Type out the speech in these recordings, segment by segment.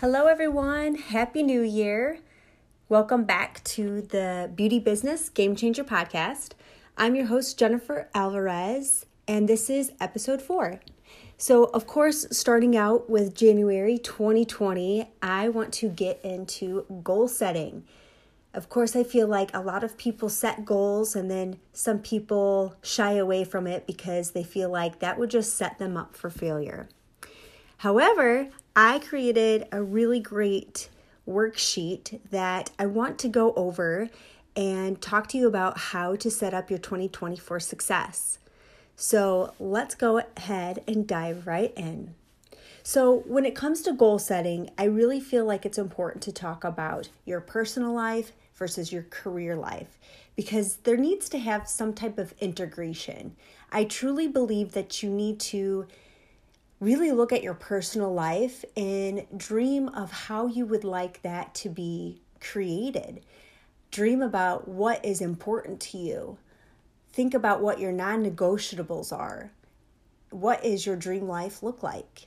Hello, everyone. Happy New Year. Welcome back to the Beauty Business Game Changer podcast. I'm your host, Jennifer Alvarez, and this is episode four. So, of course, starting out with January 2020, I want to get into goal setting. Of course, I feel like a lot of people set goals and then some people shy away from it because they feel like that would just set them up for failure. However, I created a really great worksheet that I want to go over and talk to you about how to set up your 2024 success. So let's go ahead and dive right in. So, when it comes to goal setting, I really feel like it's important to talk about your personal life versus your career life because there needs to have some type of integration. I truly believe that you need to really look at your personal life and dream of how you would like that to be created. Dream about what is important to you. Think about what your non negotiables are. What is your dream life look like?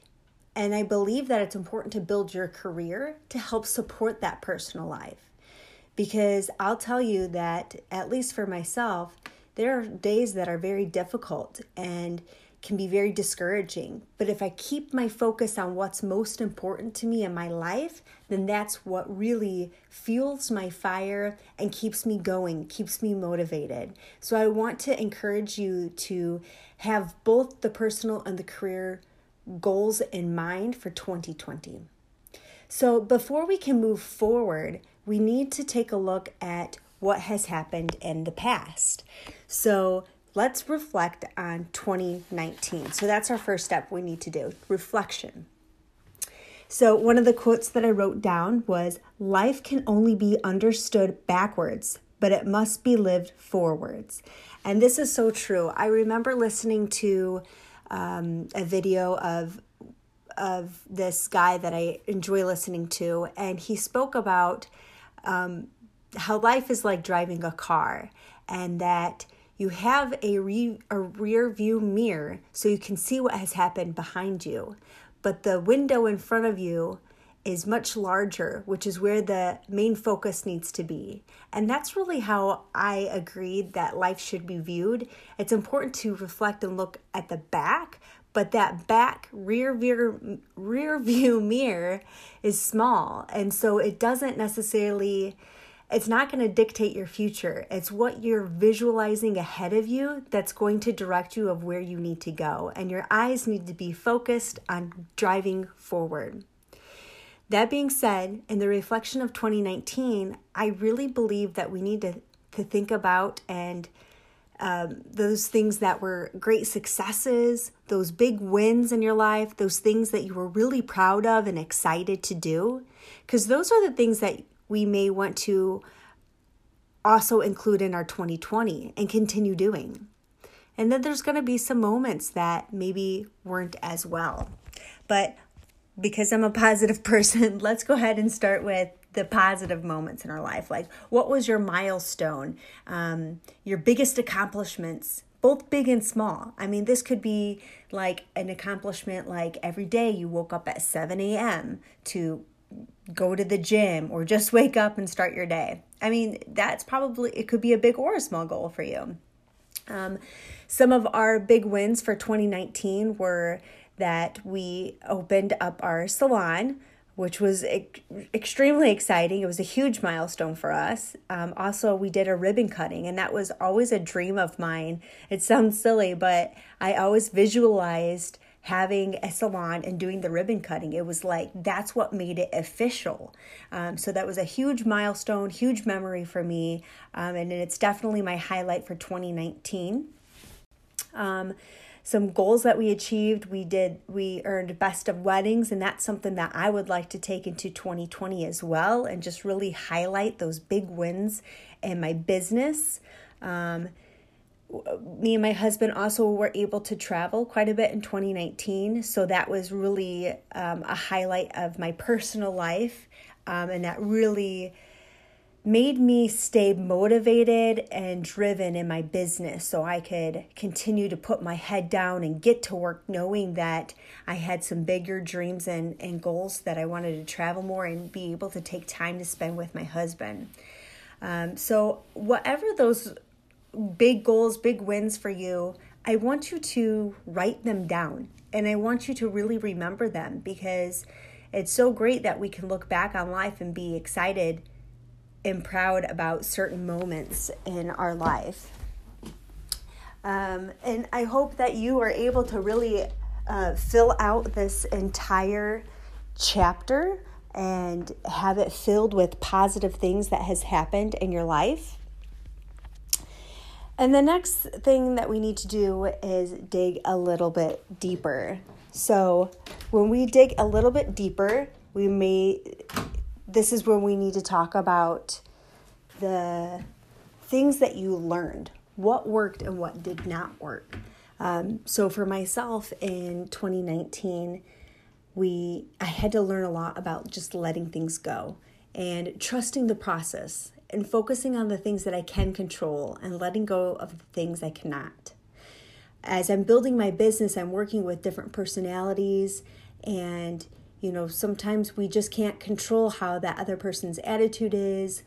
And I believe that it's important to build your career to help support that personal life. Because I'll tell you that, at least for myself, there are days that are very difficult and can be very discouraging. But if I keep my focus on what's most important to me in my life, then that's what really fuels my fire and keeps me going, keeps me motivated. So I want to encourage you to have both the personal and the career goals in mind for 2020. So before we can move forward, we need to take a look at what has happened in the past. So let's reflect on 2019. So that's our first step we need to do reflection. So, one of the quotes that I wrote down was Life can only be understood backwards, but it must be lived forwards. And this is so true. I remember listening to um, a video of of this guy that I enjoy listening to, and he spoke about um, how life is like driving a car, and that you have a, re- a rear view mirror so you can see what has happened behind you. But the window in front of you is much larger, which is where the main focus needs to be. And that's really how I agreed that life should be viewed. It's important to reflect and look at the back, but that back rear view rear view mirror is small, and so it doesn't necessarily it's not going to dictate your future. It's what you're visualizing ahead of you that's going to direct you of where you need to go. And your eyes need to be focused on driving forward. That being said, in the reflection of 2019, I really believe that we need to, to think about and um, those things that were great successes, those big wins in your life, those things that you were really proud of and excited to do. Because those are the things that we may want to also include in our 2020 and continue doing. And then there's going to be some moments that maybe weren't as well. But because I'm a positive person, let's go ahead and start with the positive moments in our life. Like, what was your milestone? Um, your biggest accomplishments, both big and small. I mean, this could be like an accomplishment like every day you woke up at 7 a.m. to go to the gym or just wake up and start your day. I mean, that's probably, it could be a big or a small goal for you. Um, some of our big wins for 2019 were that we opened up our salon, which was extremely exciting. It was a huge milestone for us. Um, also, we did a ribbon cutting, and that was always a dream of mine. It sounds silly, but I always visualized having a salon and doing the ribbon cutting. It was like that's what made it official. Um, so that was a huge milestone, huge memory for me, um, and it's definitely my highlight for 2019. Um, some goals that we achieved we did we earned best of weddings and that's something that i would like to take into 2020 as well and just really highlight those big wins in my business um, me and my husband also were able to travel quite a bit in 2019 so that was really um, a highlight of my personal life um, and that really made me stay motivated and driven in my business so I could continue to put my head down and get to work knowing that I had some bigger dreams and, and goals that I wanted to travel more and be able to take time to spend with my husband. Um, so, whatever those big goals, big wins for you, I want you to write them down and I want you to really remember them because it's so great that we can look back on life and be excited and proud about certain moments in our life. Um, and I hope that you are able to really uh, fill out this entire chapter and have it filled with positive things that has happened in your life. And the next thing that we need to do is dig a little bit deeper. So, when we dig a little bit deeper, we may this is when we need to talk about the things that you learned, what worked and what did not work. Um, so for myself in 2019, we I had to learn a lot about just letting things go and trusting the process and focusing on the things that I can control and letting go of the things I cannot. As I'm building my business, I'm working with different personalities and you know, sometimes we just can't control how that other person's attitude is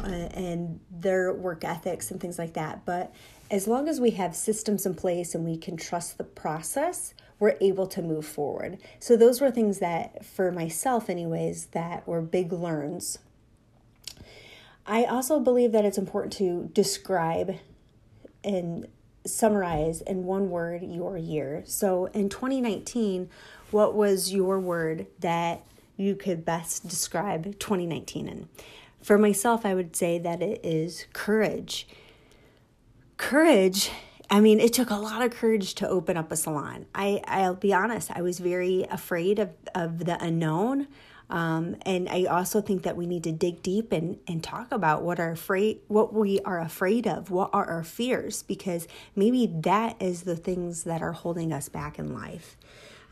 uh, and their work ethics and things like that. But as long as we have systems in place and we can trust the process, we're able to move forward. So, those were things that, for myself, anyways, that were big learns. I also believe that it's important to describe and summarize in one word your year. So, in 2019, what was your word that you could best describe 2019 in? For myself, I would say that it is courage. Courage, I mean, it took a lot of courage to open up a salon. I, I'll be honest, I was very afraid of, of the unknown. Um, and I also think that we need to dig deep and, and talk about what are afraid what we are afraid of, what are our fears, because maybe that is the things that are holding us back in life.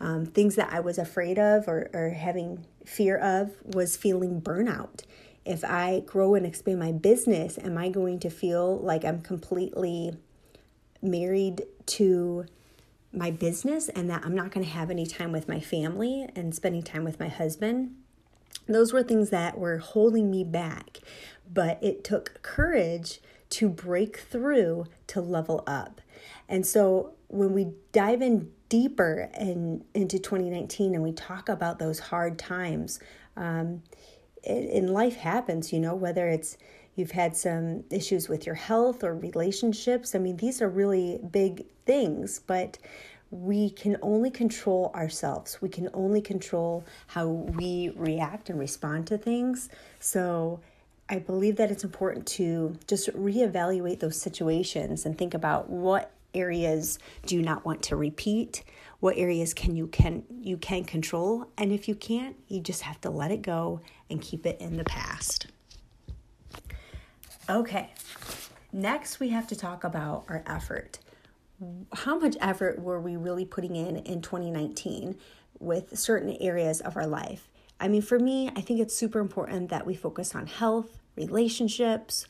Um, things that I was afraid of or, or having fear of was feeling burnout. If I grow and expand my business, am I going to feel like I'm completely married to my business and that I'm not going to have any time with my family and spending time with my husband? Those were things that were holding me back, but it took courage to break through to level up. And so when we dive in deeper in, into 2019 and we talk about those hard times, um, in life happens, you know, whether it's you've had some issues with your health or relationships. I mean, these are really big things, but we can only control ourselves. We can only control how we react and respond to things. So, I believe that it's important to just reevaluate those situations and think about what areas do you not want to repeat? What areas can you can you can control? And if you can't you just have to let it go and keep it in the past. Okay. Next we have to talk about our effort how much effort were we really putting in in 2019 with certain areas of our life i mean for me i think it's super important that we focus on health relationships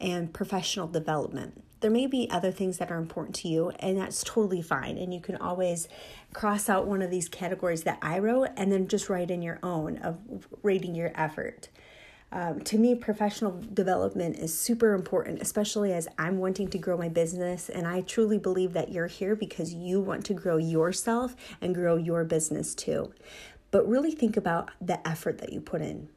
and professional development there may be other things that are important to you, and that's totally fine. And you can always cross out one of these categories that I wrote and then just write in your own of rating your effort. Um, to me, professional development is super important, especially as I'm wanting to grow my business. And I truly believe that you're here because you want to grow yourself and grow your business too. But really think about the effort that you put in.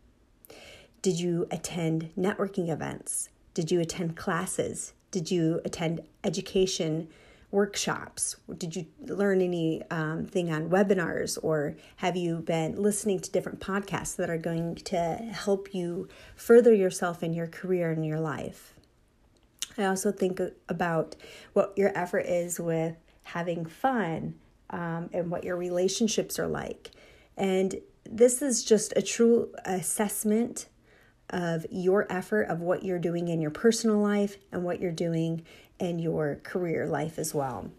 Did you attend networking events? Did you attend classes? Did you attend education workshops? Did you learn anything um, on webinars, or have you been listening to different podcasts that are going to help you further yourself in your career and your life? I also think about what your effort is with having fun um, and what your relationships are like. And this is just a true assessment of your effort of what you're doing in your personal life and what you're doing in your career life as well.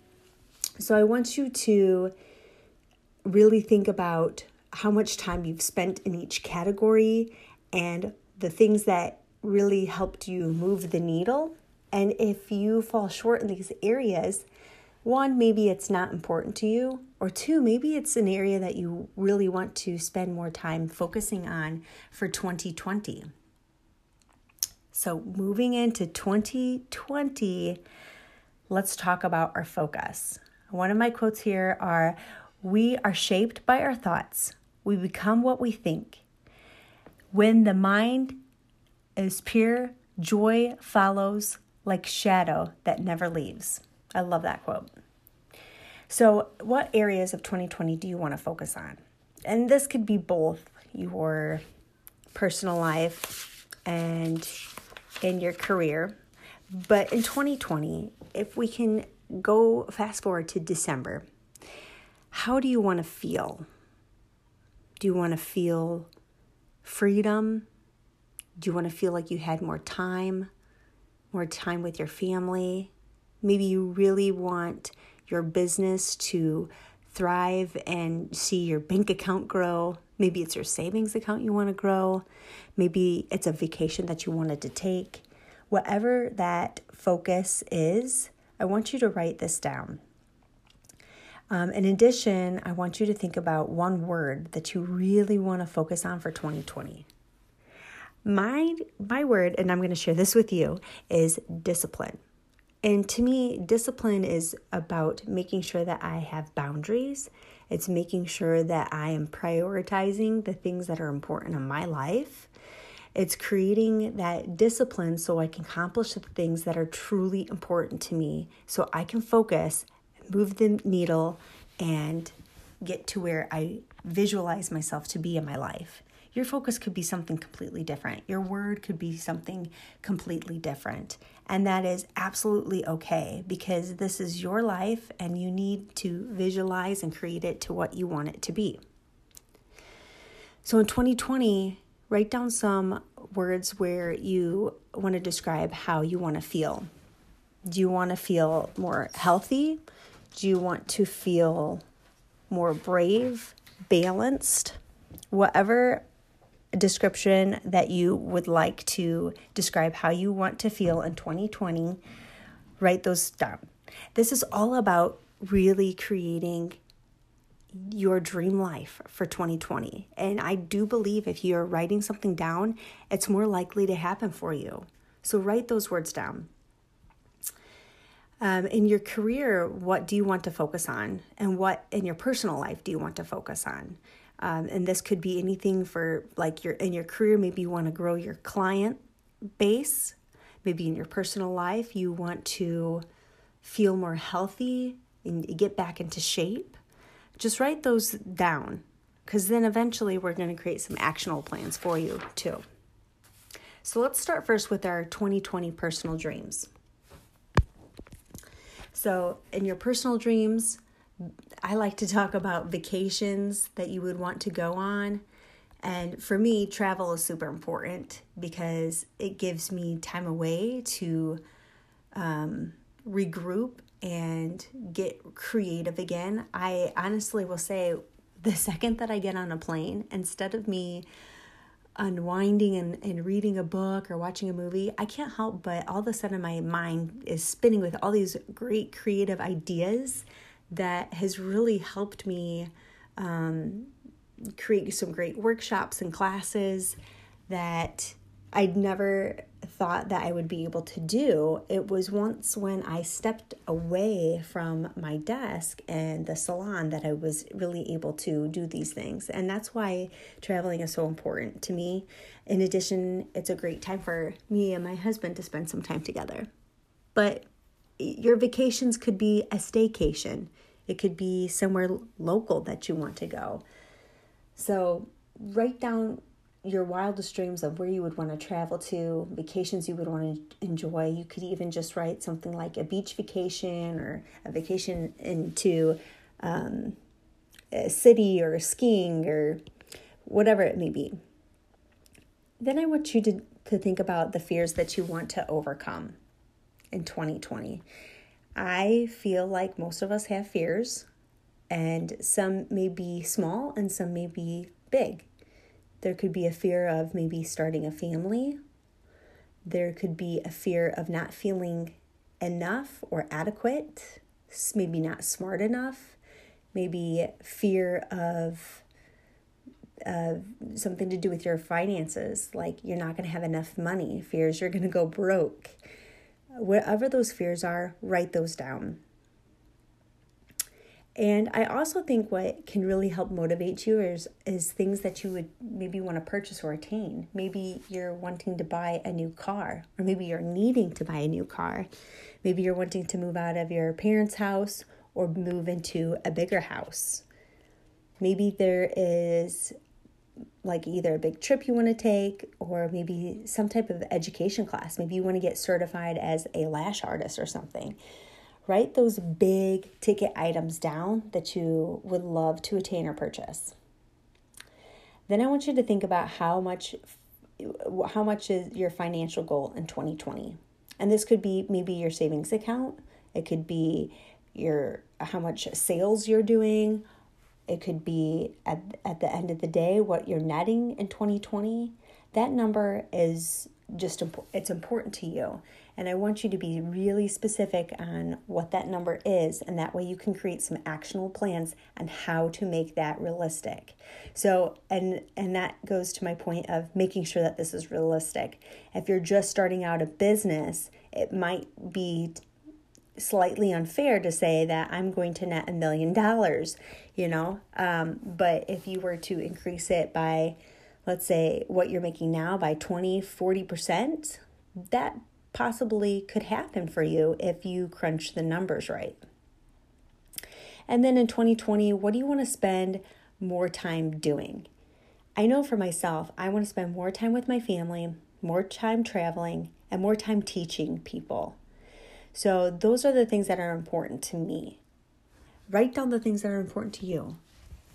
So I want you to really think about how much time you've spent in each category and the things that really helped you move the needle. And if you fall short in these areas, one, maybe it's not important to you, or two, maybe it's an area that you really want to spend more time focusing on for 2020. So, moving into 2020, let's talk about our focus. One of my quotes here are We are shaped by our thoughts, we become what we think. When the mind is pure, joy follows like shadow that never leaves. I love that quote. So, what areas of 2020 do you want to focus on? And this could be both your personal life and in your career. But in 2020, if we can go fast forward to December, how do you want to feel? Do you want to feel freedom? Do you want to feel like you had more time, more time with your family? Maybe you really want your business to thrive and see your bank account grow. Maybe it's your savings account you want to grow. Maybe it's a vacation that you wanted to take. Whatever that focus is, I want you to write this down. Um, in addition, I want you to think about one word that you really want to focus on for 2020. My, my word, and I'm going to share this with you, is discipline. And to me, discipline is about making sure that I have boundaries. It's making sure that I am prioritizing the things that are important in my life. It's creating that discipline so I can accomplish the things that are truly important to me so I can focus, move the needle, and get to where I visualize myself to be in my life. Your focus could be something completely different. Your word could be something completely different. And that is absolutely okay because this is your life and you need to visualize and create it to what you want it to be. So in 2020, write down some words where you want to describe how you want to feel. Do you want to feel more healthy? Do you want to feel more brave, balanced? Whatever description that you would like to describe how you want to feel in 2020, write those down. This is all about really creating your dream life for 2020. And I do believe if you're writing something down, it's more likely to happen for you. So write those words down. Um, in your career, what do you want to focus on? And what in your personal life do you want to focus on? Um, and this could be anything for like your in your career. Maybe you want to grow your client base. Maybe in your personal life, you want to feel more healthy and get back into shape. Just write those down because then eventually we're going to create some actionable plans for you too. So let's start first with our 2020 personal dreams. So, in your personal dreams, I like to talk about vacations that you would want to go on. And for me, travel is super important because it gives me time away to um, regroup and get creative again. I honestly will say the second that I get on a plane, instead of me unwinding and, and reading a book or watching a movie, I can't help but all of a sudden my mind is spinning with all these great creative ideas that has really helped me um, create some great workshops and classes that I'd never thought that I would be able to do. It was once when I stepped away from my desk and the salon that I was really able to do these things. And that's why traveling is so important to me. In addition, it's a great time for me and my husband to spend some time together. But your vacations could be a staycation, it could be somewhere local that you want to go. So, write down your wildest dreams of where you would want to travel to, vacations you would want to enjoy. You could even just write something like a beach vacation or a vacation into um, a city or skiing or whatever it may be. Then I want you to, to think about the fears that you want to overcome in 2020. I feel like most of us have fears, and some may be small and some may be big. There could be a fear of maybe starting a family, There could be a fear of not feeling enough or adequate, maybe not smart enough, maybe fear of uh, something to do with your finances, like you're not going to have enough money, fears you're going to go broke. Whatever those fears are, write those down. And I also think what can really help motivate you is, is things that you would maybe want to purchase or attain. Maybe you're wanting to buy a new car, or maybe you're needing to buy a new car. Maybe you're wanting to move out of your parents' house or move into a bigger house. Maybe there is like either a big trip you want to take or maybe some type of education class. Maybe you want to get certified as a lash artist or something write those big ticket items down that you would love to attain or purchase. Then I want you to think about how much how much is your financial goal in 2020. And this could be maybe your savings account, it could be your how much sales you're doing, it could be at at the end of the day what you're netting in 2020. That number is just it's important to you and I want you to be really specific on what that number is, and that way you can create some actionable plans on how to make that realistic. So, and and that goes to my point of making sure that this is realistic. If you're just starting out a business, it might be slightly unfair to say that I'm going to net a million dollars, you know. Um, but if you were to increase it by, let's say, what you're making now by 20, 40%, that possibly could happen for you if you crunch the numbers right. And then in 2020, what do you want to spend more time doing? I know for myself, I want to spend more time with my family, more time traveling, and more time teaching people. So, those are the things that are important to me. Write down the things that are important to you,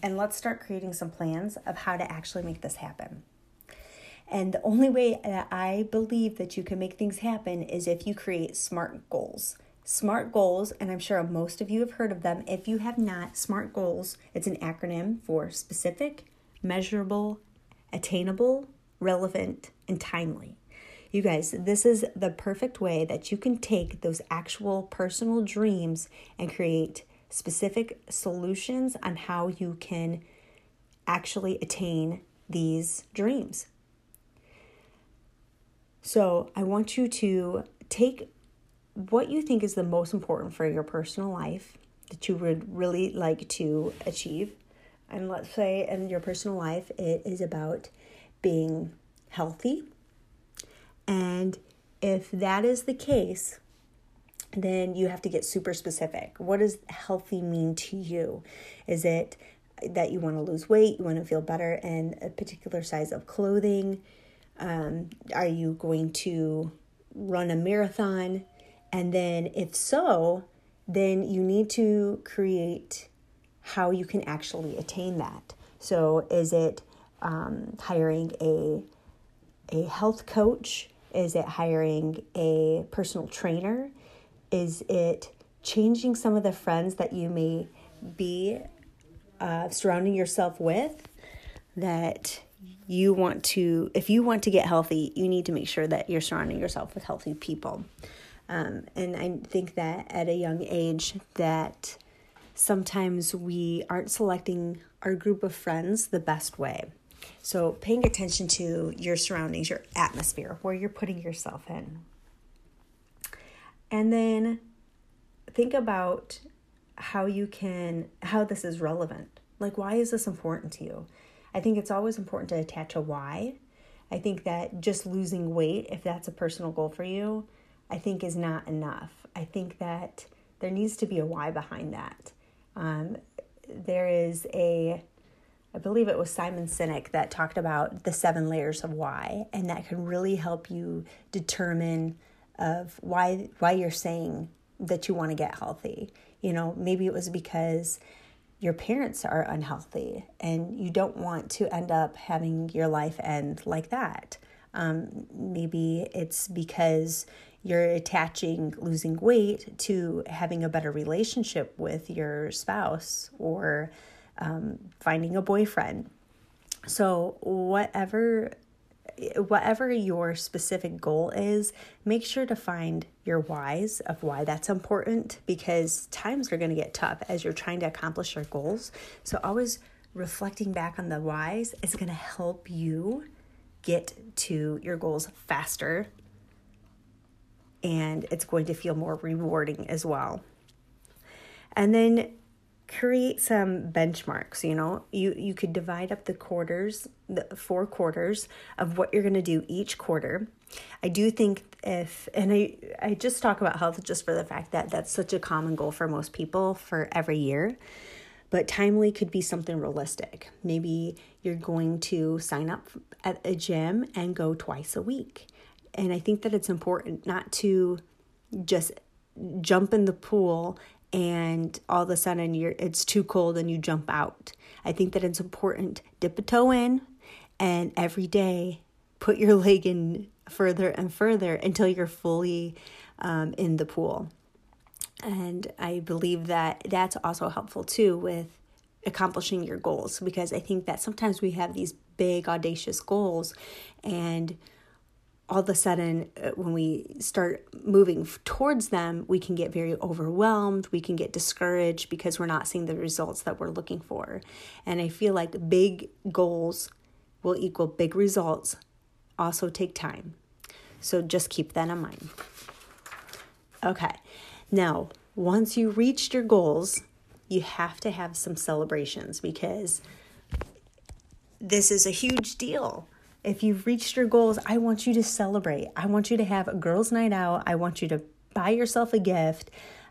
and let's start creating some plans of how to actually make this happen. And the only way that I believe that you can make things happen is if you create SMART goals. SMART goals, and I'm sure most of you have heard of them. If you have not, SMART goals, it's an acronym for specific, measurable, attainable, relevant, and timely. You guys, this is the perfect way that you can take those actual personal dreams and create specific solutions on how you can actually attain these dreams. So I want you to take what you think is the most important for your personal life that you would really like to achieve. And let's say in your personal life, it is about being healthy. And if that is the case, then you have to get super specific. What does healthy mean to you? Is it that you want to lose weight, you want to feel better in a particular size of clothing? Um, are you going to run a marathon? And then, if so, then you need to create how you can actually attain that. So, is it um, hiring a a health coach? Is it hiring a personal trainer? Is it changing some of the friends that you may be uh, surrounding yourself with that you want to if you want to get healthy you need to make sure that you're surrounding yourself with healthy people um, and i think that at a young age that sometimes we aren't selecting our group of friends the best way so paying attention to your surroundings your atmosphere where you're putting yourself in and then think about how you can how this is relevant like why is this important to you I think it's always important to attach a why. I think that just losing weight, if that's a personal goal for you, I think is not enough. I think that there needs to be a why behind that. Um, there is a, I believe it was Simon Sinek that talked about the seven layers of why, and that can really help you determine of why why you're saying that you want to get healthy. You know, maybe it was because your parents are unhealthy and you don't want to end up having your life end like that. Um, maybe it's because you're attaching losing weight to having a better relationship with your spouse or um, finding a boyfriend. So, whatever whatever your specific goal is, make sure to find your whys of why that's important because times are going to get tough as you're trying to accomplish your goals. So, always reflecting back on the whys is going to help you get to your goals faster and it's going to feel more rewarding as well. And then create some benchmarks you know? You you could divide up the quarters the four quarters of what you're going to do each quarter. I do think if and i i just talk about health just for the fact that that's such a common goal for most people for every year. But timely could be something realistic. Maybe you're going to sign up at a gym and go twice a week. And i think that it's important not to just jump in the pool and all of a sudden you're it's too cold and you jump out. I think that it's important dip a toe in and every day put your leg in further and further until you're fully um, in the pool. And I believe that that's also helpful too with accomplishing your goals because I think that sometimes we have these big audacious goals and all of a sudden, uh, when we start moving towards them, we can get very overwhelmed. We can get discouraged because we're not seeing the results that we're looking for. And I feel like big goals will equal big results, also take time. So just keep that in mind. Okay, now once you reached your goals, you have to have some celebrations because this is a huge deal if you've reached your goals, I want you to celebrate. I want you to have a girls' night out. I want you to buy yourself a gift.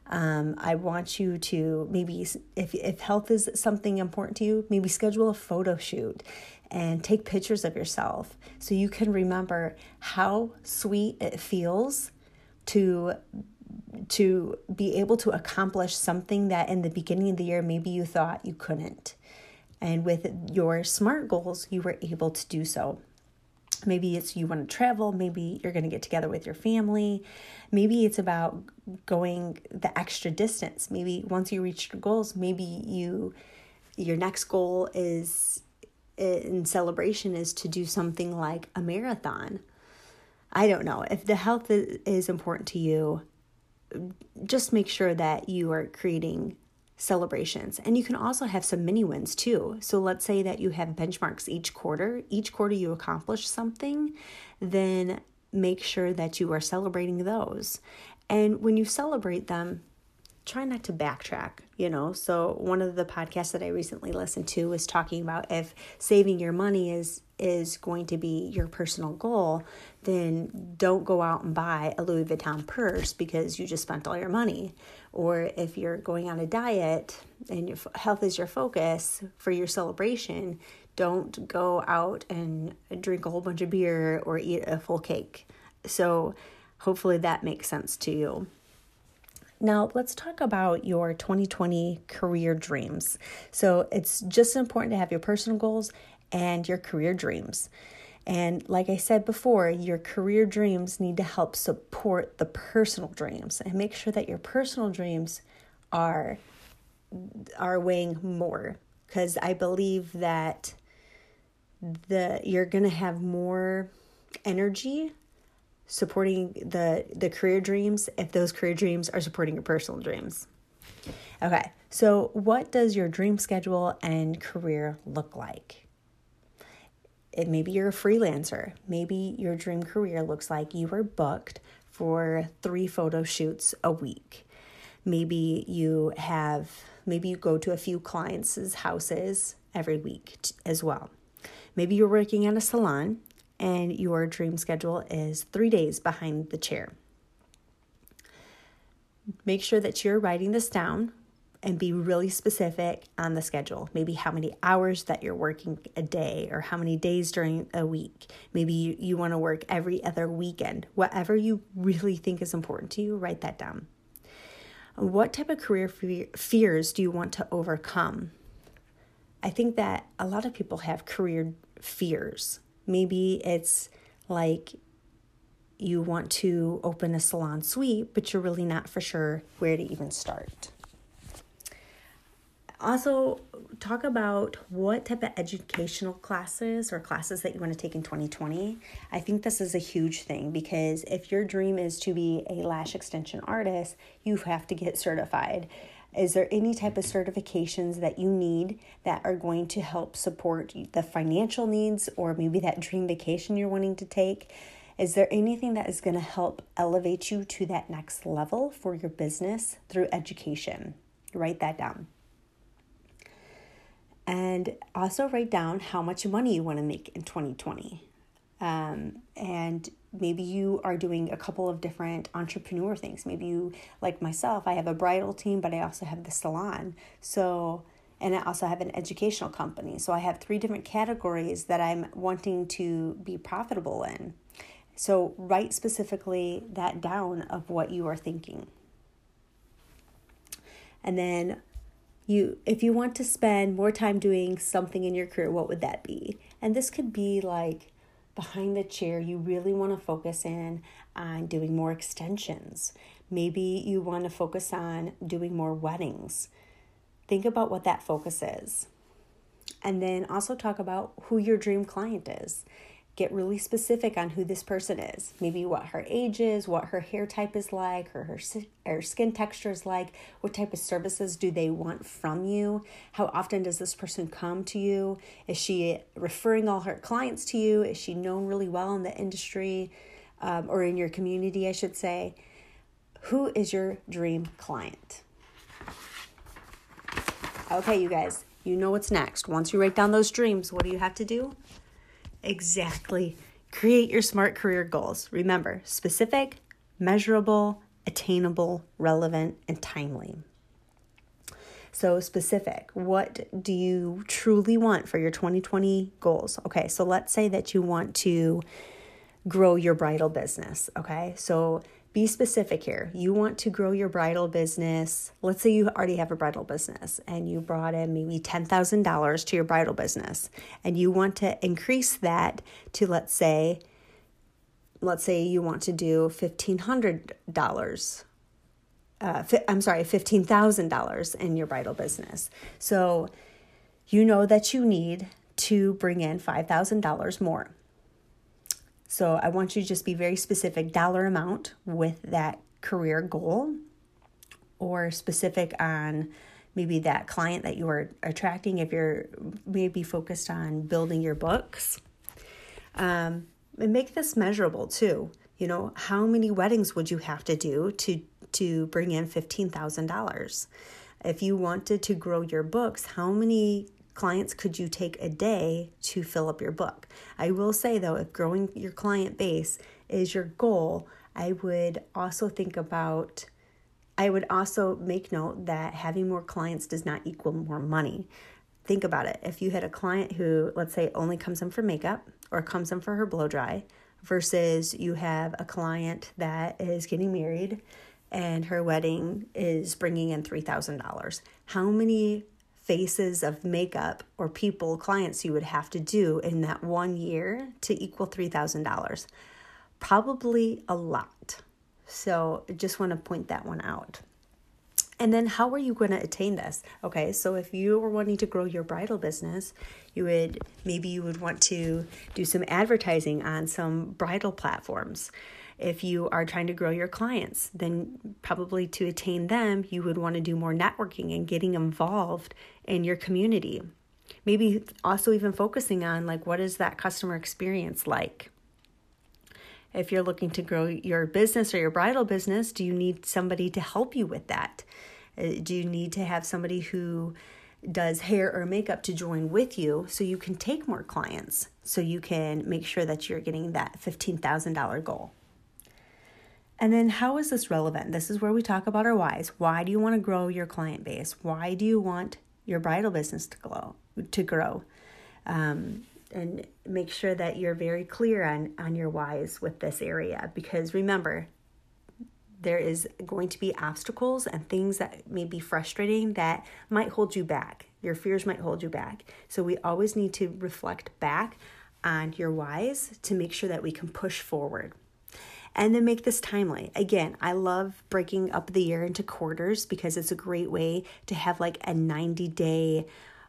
Um, I want you to maybe, if, if health is something important to you, maybe schedule a photo shoot and take pictures of yourself so you can remember how sweet it feels to to be able to accomplish something that in the beginning of the year maybe you thought you couldn't. And with your SMART goals, you were able to do so. Maybe it's you want to travel, maybe you're going to get together with your family. Maybe it's about going the extra distance. Maybe once you reach your goals, maybe you your next goal is in celebration is to do something like a marathon. I don't know. If the health is important to you, just make sure that you are creating celebrations. And you can also have some mini wins too. So let's say that you have benchmarks each quarter. Each quarter you accomplish something, then make sure that you are celebrating those. And when you celebrate them, try not to backtrack, you know. So one of the podcasts that I recently listened to was talking about if saving your money is is going to be your personal goal, then don't go out and buy a Louis Vuitton purse because you just spent all your money. Or if you're going on a diet and your health is your focus for your celebration, don't go out and drink a whole bunch of beer or eat a full cake. So hopefully that makes sense to you. Now, let's talk about your 2020 career dreams. So, it's just important to have your personal goals and your career dreams. And like I said before, your career dreams need to help support the personal dreams and make sure that your personal dreams are are weighing more because I believe that the you're going to have more energy supporting the the career dreams if those career dreams are supporting your personal dreams. Okay. So, what does your dream schedule and career look like? It, maybe you're a freelancer. Maybe your dream career looks like you are booked for 3 photo shoots a week. Maybe you have maybe you go to a few clients' houses every week as well. Maybe you're working at a salon and your dream schedule is three days behind the chair. Make sure that you're writing this down and be really specific on the schedule. Maybe how many hours that you're working a day or how many days during a week. Maybe you, you want to work every other weekend. Whatever you really think is important to you, write that down. What type of career fears do you want to overcome? I think that a lot of people have career fears. Maybe it's like you want to open a salon suite, but you're really not for sure where to even start. also, talk about what type of educational classes or classes that you want to take in 2020. I think this is a huge thing because if your dream is to be a lash extension artist, you have to get certified. Is there any type of certifications that you need that are going to help support the financial needs or maybe that dream vacation you're wanting to take? Is there anything that is going to help elevate you to that next level for your business through education? Write that down. And also write down how much money you want to make in 2020. Um, and maybe you are doing a couple of different entrepreneur things. Maybe you, like myself, I have a bridal team, but I also have the salon. So, and I also have an educational company. So I have three different categories that I'm wanting to be profitable in. So write specifically that down of what you are thinking. And then you if you want to spend more time doing something in your career, what would that be? And this could be like behind the chair, you really want to focus in on doing more extensions. Maybe you want to focus on doing more weddings. Think about what that focus is. And then also talk about who your dream client is get really specific on who this person is. Maybe what her age is, what her hair type is like, or her, her skin texture is like, what type of services do they want from you? How often does this person come to you? Is she referring all her clients to you? Is she known really well in the industry um, or in your community, I should say? Who is your dream client? Okay, you guys, you know what's next. Once you write down those dreams, what do you have to do? Exactly. Create your smart career goals. Remember, specific, measurable, attainable, relevant, and timely. So, specific, what do you truly want for your 2020 goals? Okay, so let's say that you want to grow your bridal business. Okay, so be specific here. You want to grow your bridal business. Let's say you already have a bridal business and you brought in maybe $10,000 to your bridal business and you want to increase that to let's say let's say you want to do $1500 uh, I'm sorry, $15,000 in your bridal business. So you know that you need to bring in $5,000 more. So I want you to just be very specific dollar amount with that career goal or specific on maybe that client that you are attracting if you're maybe focused on building your books. Um, and make this measurable too. You know, how many weddings would you have to do to to bring in $15,000? If you wanted to grow your books, how many clients could you take a day to fill up your book? I will say though, if growing your client base is your goal, I would also think about, I would also make note that having more clients does not equal more money. Think about it. If you had a client who, let's say, only comes in for makeup or comes in for her blow dry, versus you have a client that is getting married and her wedding is bringing in $3,000. How many faces of makeup or people, clients you would have to do in that one year to equal $3,000? Probably a lot. So I just want to point that one out. And then how are you going to attain this? Okay, so if you were wanting to grow your bridal business, you would maybe you would want to do some advertising on some bridal platforms. If you are trying to grow your clients, then probably to attain them, you would want to do more networking and getting involved in your community. Maybe also even focusing on like what is that customer experience like? If you're looking to grow your business or your bridal business, do you need somebody to help you with that? Uh, do you need to have somebody who does hair or makeup to join with you so you can take more clients so you can make sure that you're getting that $15,000 goal? And then, how is this relevant? This is where we talk about our whys. Why do you want to grow your client base? Why do you want your bridal business to grow? To grow, um, and make sure that you're very clear on on your whys with this area. Because remember, there is going to be obstacles and things that may be frustrating that might hold you back. Your fears might hold you back. So we always need to reflect back on your whys to make sure that we can push forward. And then make this timely. Again, I love breaking up the year into quarters because it's a great way to have like a 90 day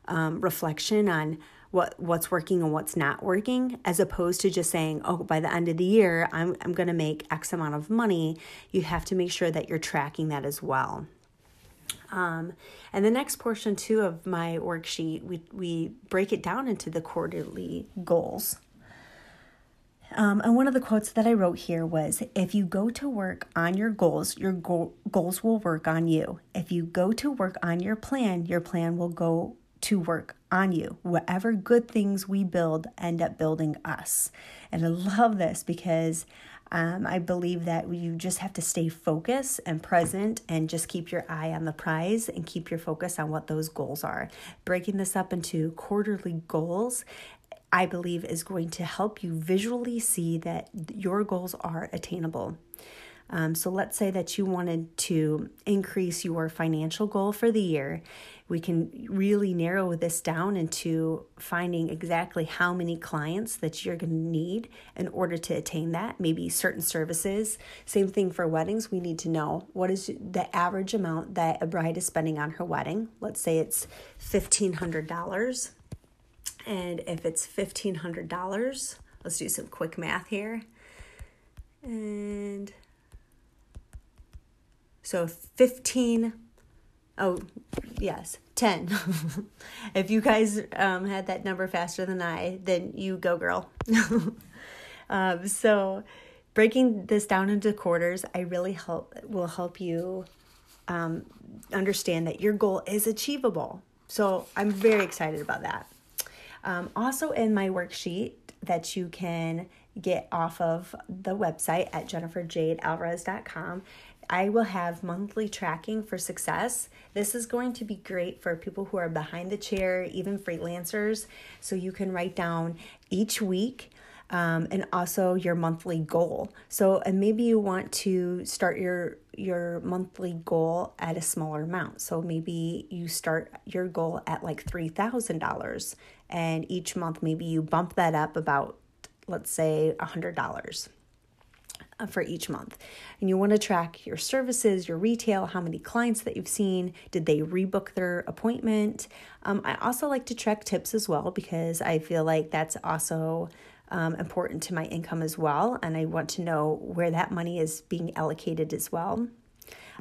um, reflection on what what's working and what's not working as opposed to just saying oh by the end of the year i'm, I'm going to make x amount of money you have to make sure that you're tracking that as well um, and the next portion too of my worksheet we, we break it down into the quarterly goals um, and one of the quotes that I wrote here was If you go to work on your goals, your go- goals will work on you. If you go to work on your plan, your plan will go to work on you. Whatever good things we build end up building us. And I love this because um, I believe that you just have to stay focused and present and just keep your eye on the prize and keep your focus on what those goals are. Breaking this up into quarterly goals I believe is going to help you visually see that your goals are attainable. Um, so let's say that you wanted to increase your financial goal for the year. We can really narrow this down into finding exactly how many clients that you're going to need in order to attain that. Maybe certain services. Same thing for weddings. We need to know what is the average amount that a bride is spending on her wedding. Let's say it's $1,500. And if it's $1,500, let's do some quick math here. And so 15, oh, yes, 10. if you guys um, had that number faster than I, then you go, girl. um, so breaking this down into quarters, I really help will help you um, understand that your goal is achievable. So I'm very excited about that. Um, also, in my worksheet that you can get off of the website at jenniferjadealvarez.com I will have monthly tracking for success. This is going to be great for people who are behind the chair, even freelancers. So you can write down each week um, and also your monthly goal. So, and maybe you want to start your your monthly goal at a smaller amount. So maybe you start your goal at like three thousand dollars, and each month maybe you bump that up about, let's say, a hundred dollars. Uh, for each month. And you want to track your services, your retail, how many clients that you've seen, did they rebook their appointment. Um, I also like to track tips as well because I feel like that's also um, important to my income as well. And I want to know where that money is being allocated as well.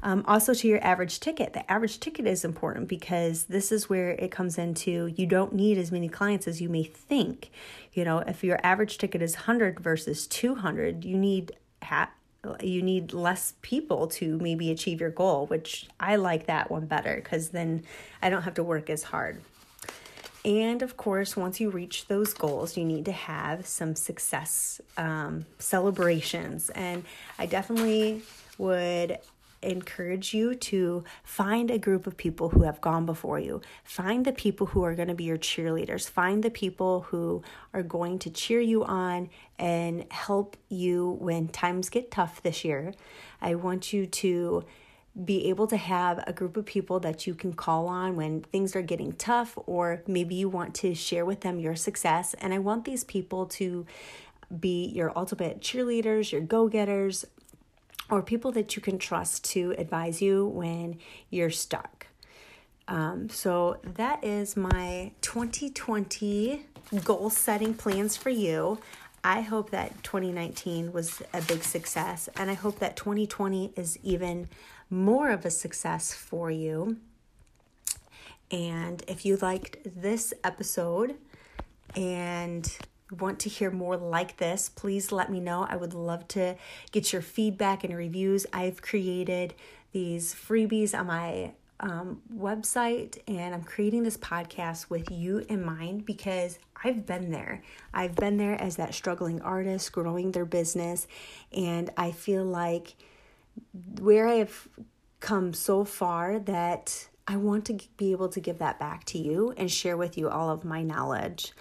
Um, also, to your average ticket. The average ticket is important because this is where it comes into you don't need as many clients as you may think. You know, if your average ticket is 100 versus 200, you need ha- you need less people to maybe achieve your goal, which I like that one better because then I don't have to work as hard. And of course, once you reach those goals, you need to have some success um, celebrations. And I definitely would encourage you to find a group of people who have gone before you. Find the people who are going to be your cheerleaders. Find the people who are going to cheer you on and help you when times get tough this year. I want you to be able to have a group of people that you can call on when things are getting tough, or maybe you want to share with them your success. And I want these people to be your ultimate cheerleaders, your go getters, or people that you can trust to advise you when you're stuck. Um, so that is my 2020 goal setting plans for you. I hope that 2019 was a big success, and I hope that 2020 is even more of a success for you. And if you liked this episode and want to hear more like this, please let me know. I would love to get your feedback and reviews. I've created these freebies on my um, website and I'm creating this podcast with you in mind because I've been there. I've been there as that struggling artist growing their business, and I feel like where I have come so far that I want to be able to give that back to you and share with you all of my knowledge.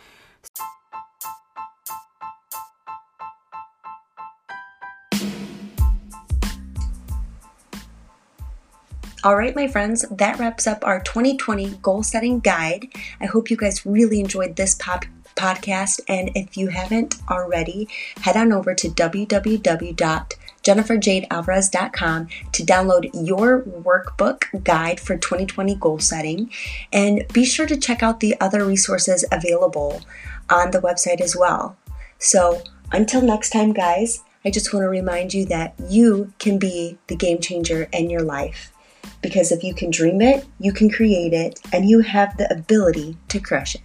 All right, my friends, that wraps up our 2020 goal setting guide. I hope you guys really enjoyed this pop- podcast. And if you haven't already, head on over to www jenniferjadealvarez.com to download your workbook guide for 2020 goal setting. And be sure to check out the other resources available on the website as well. So, until next time, guys, I just want to remind you that you can be the game changer in your life. Because if you can dream it, you can create it, and you have the ability to crush it.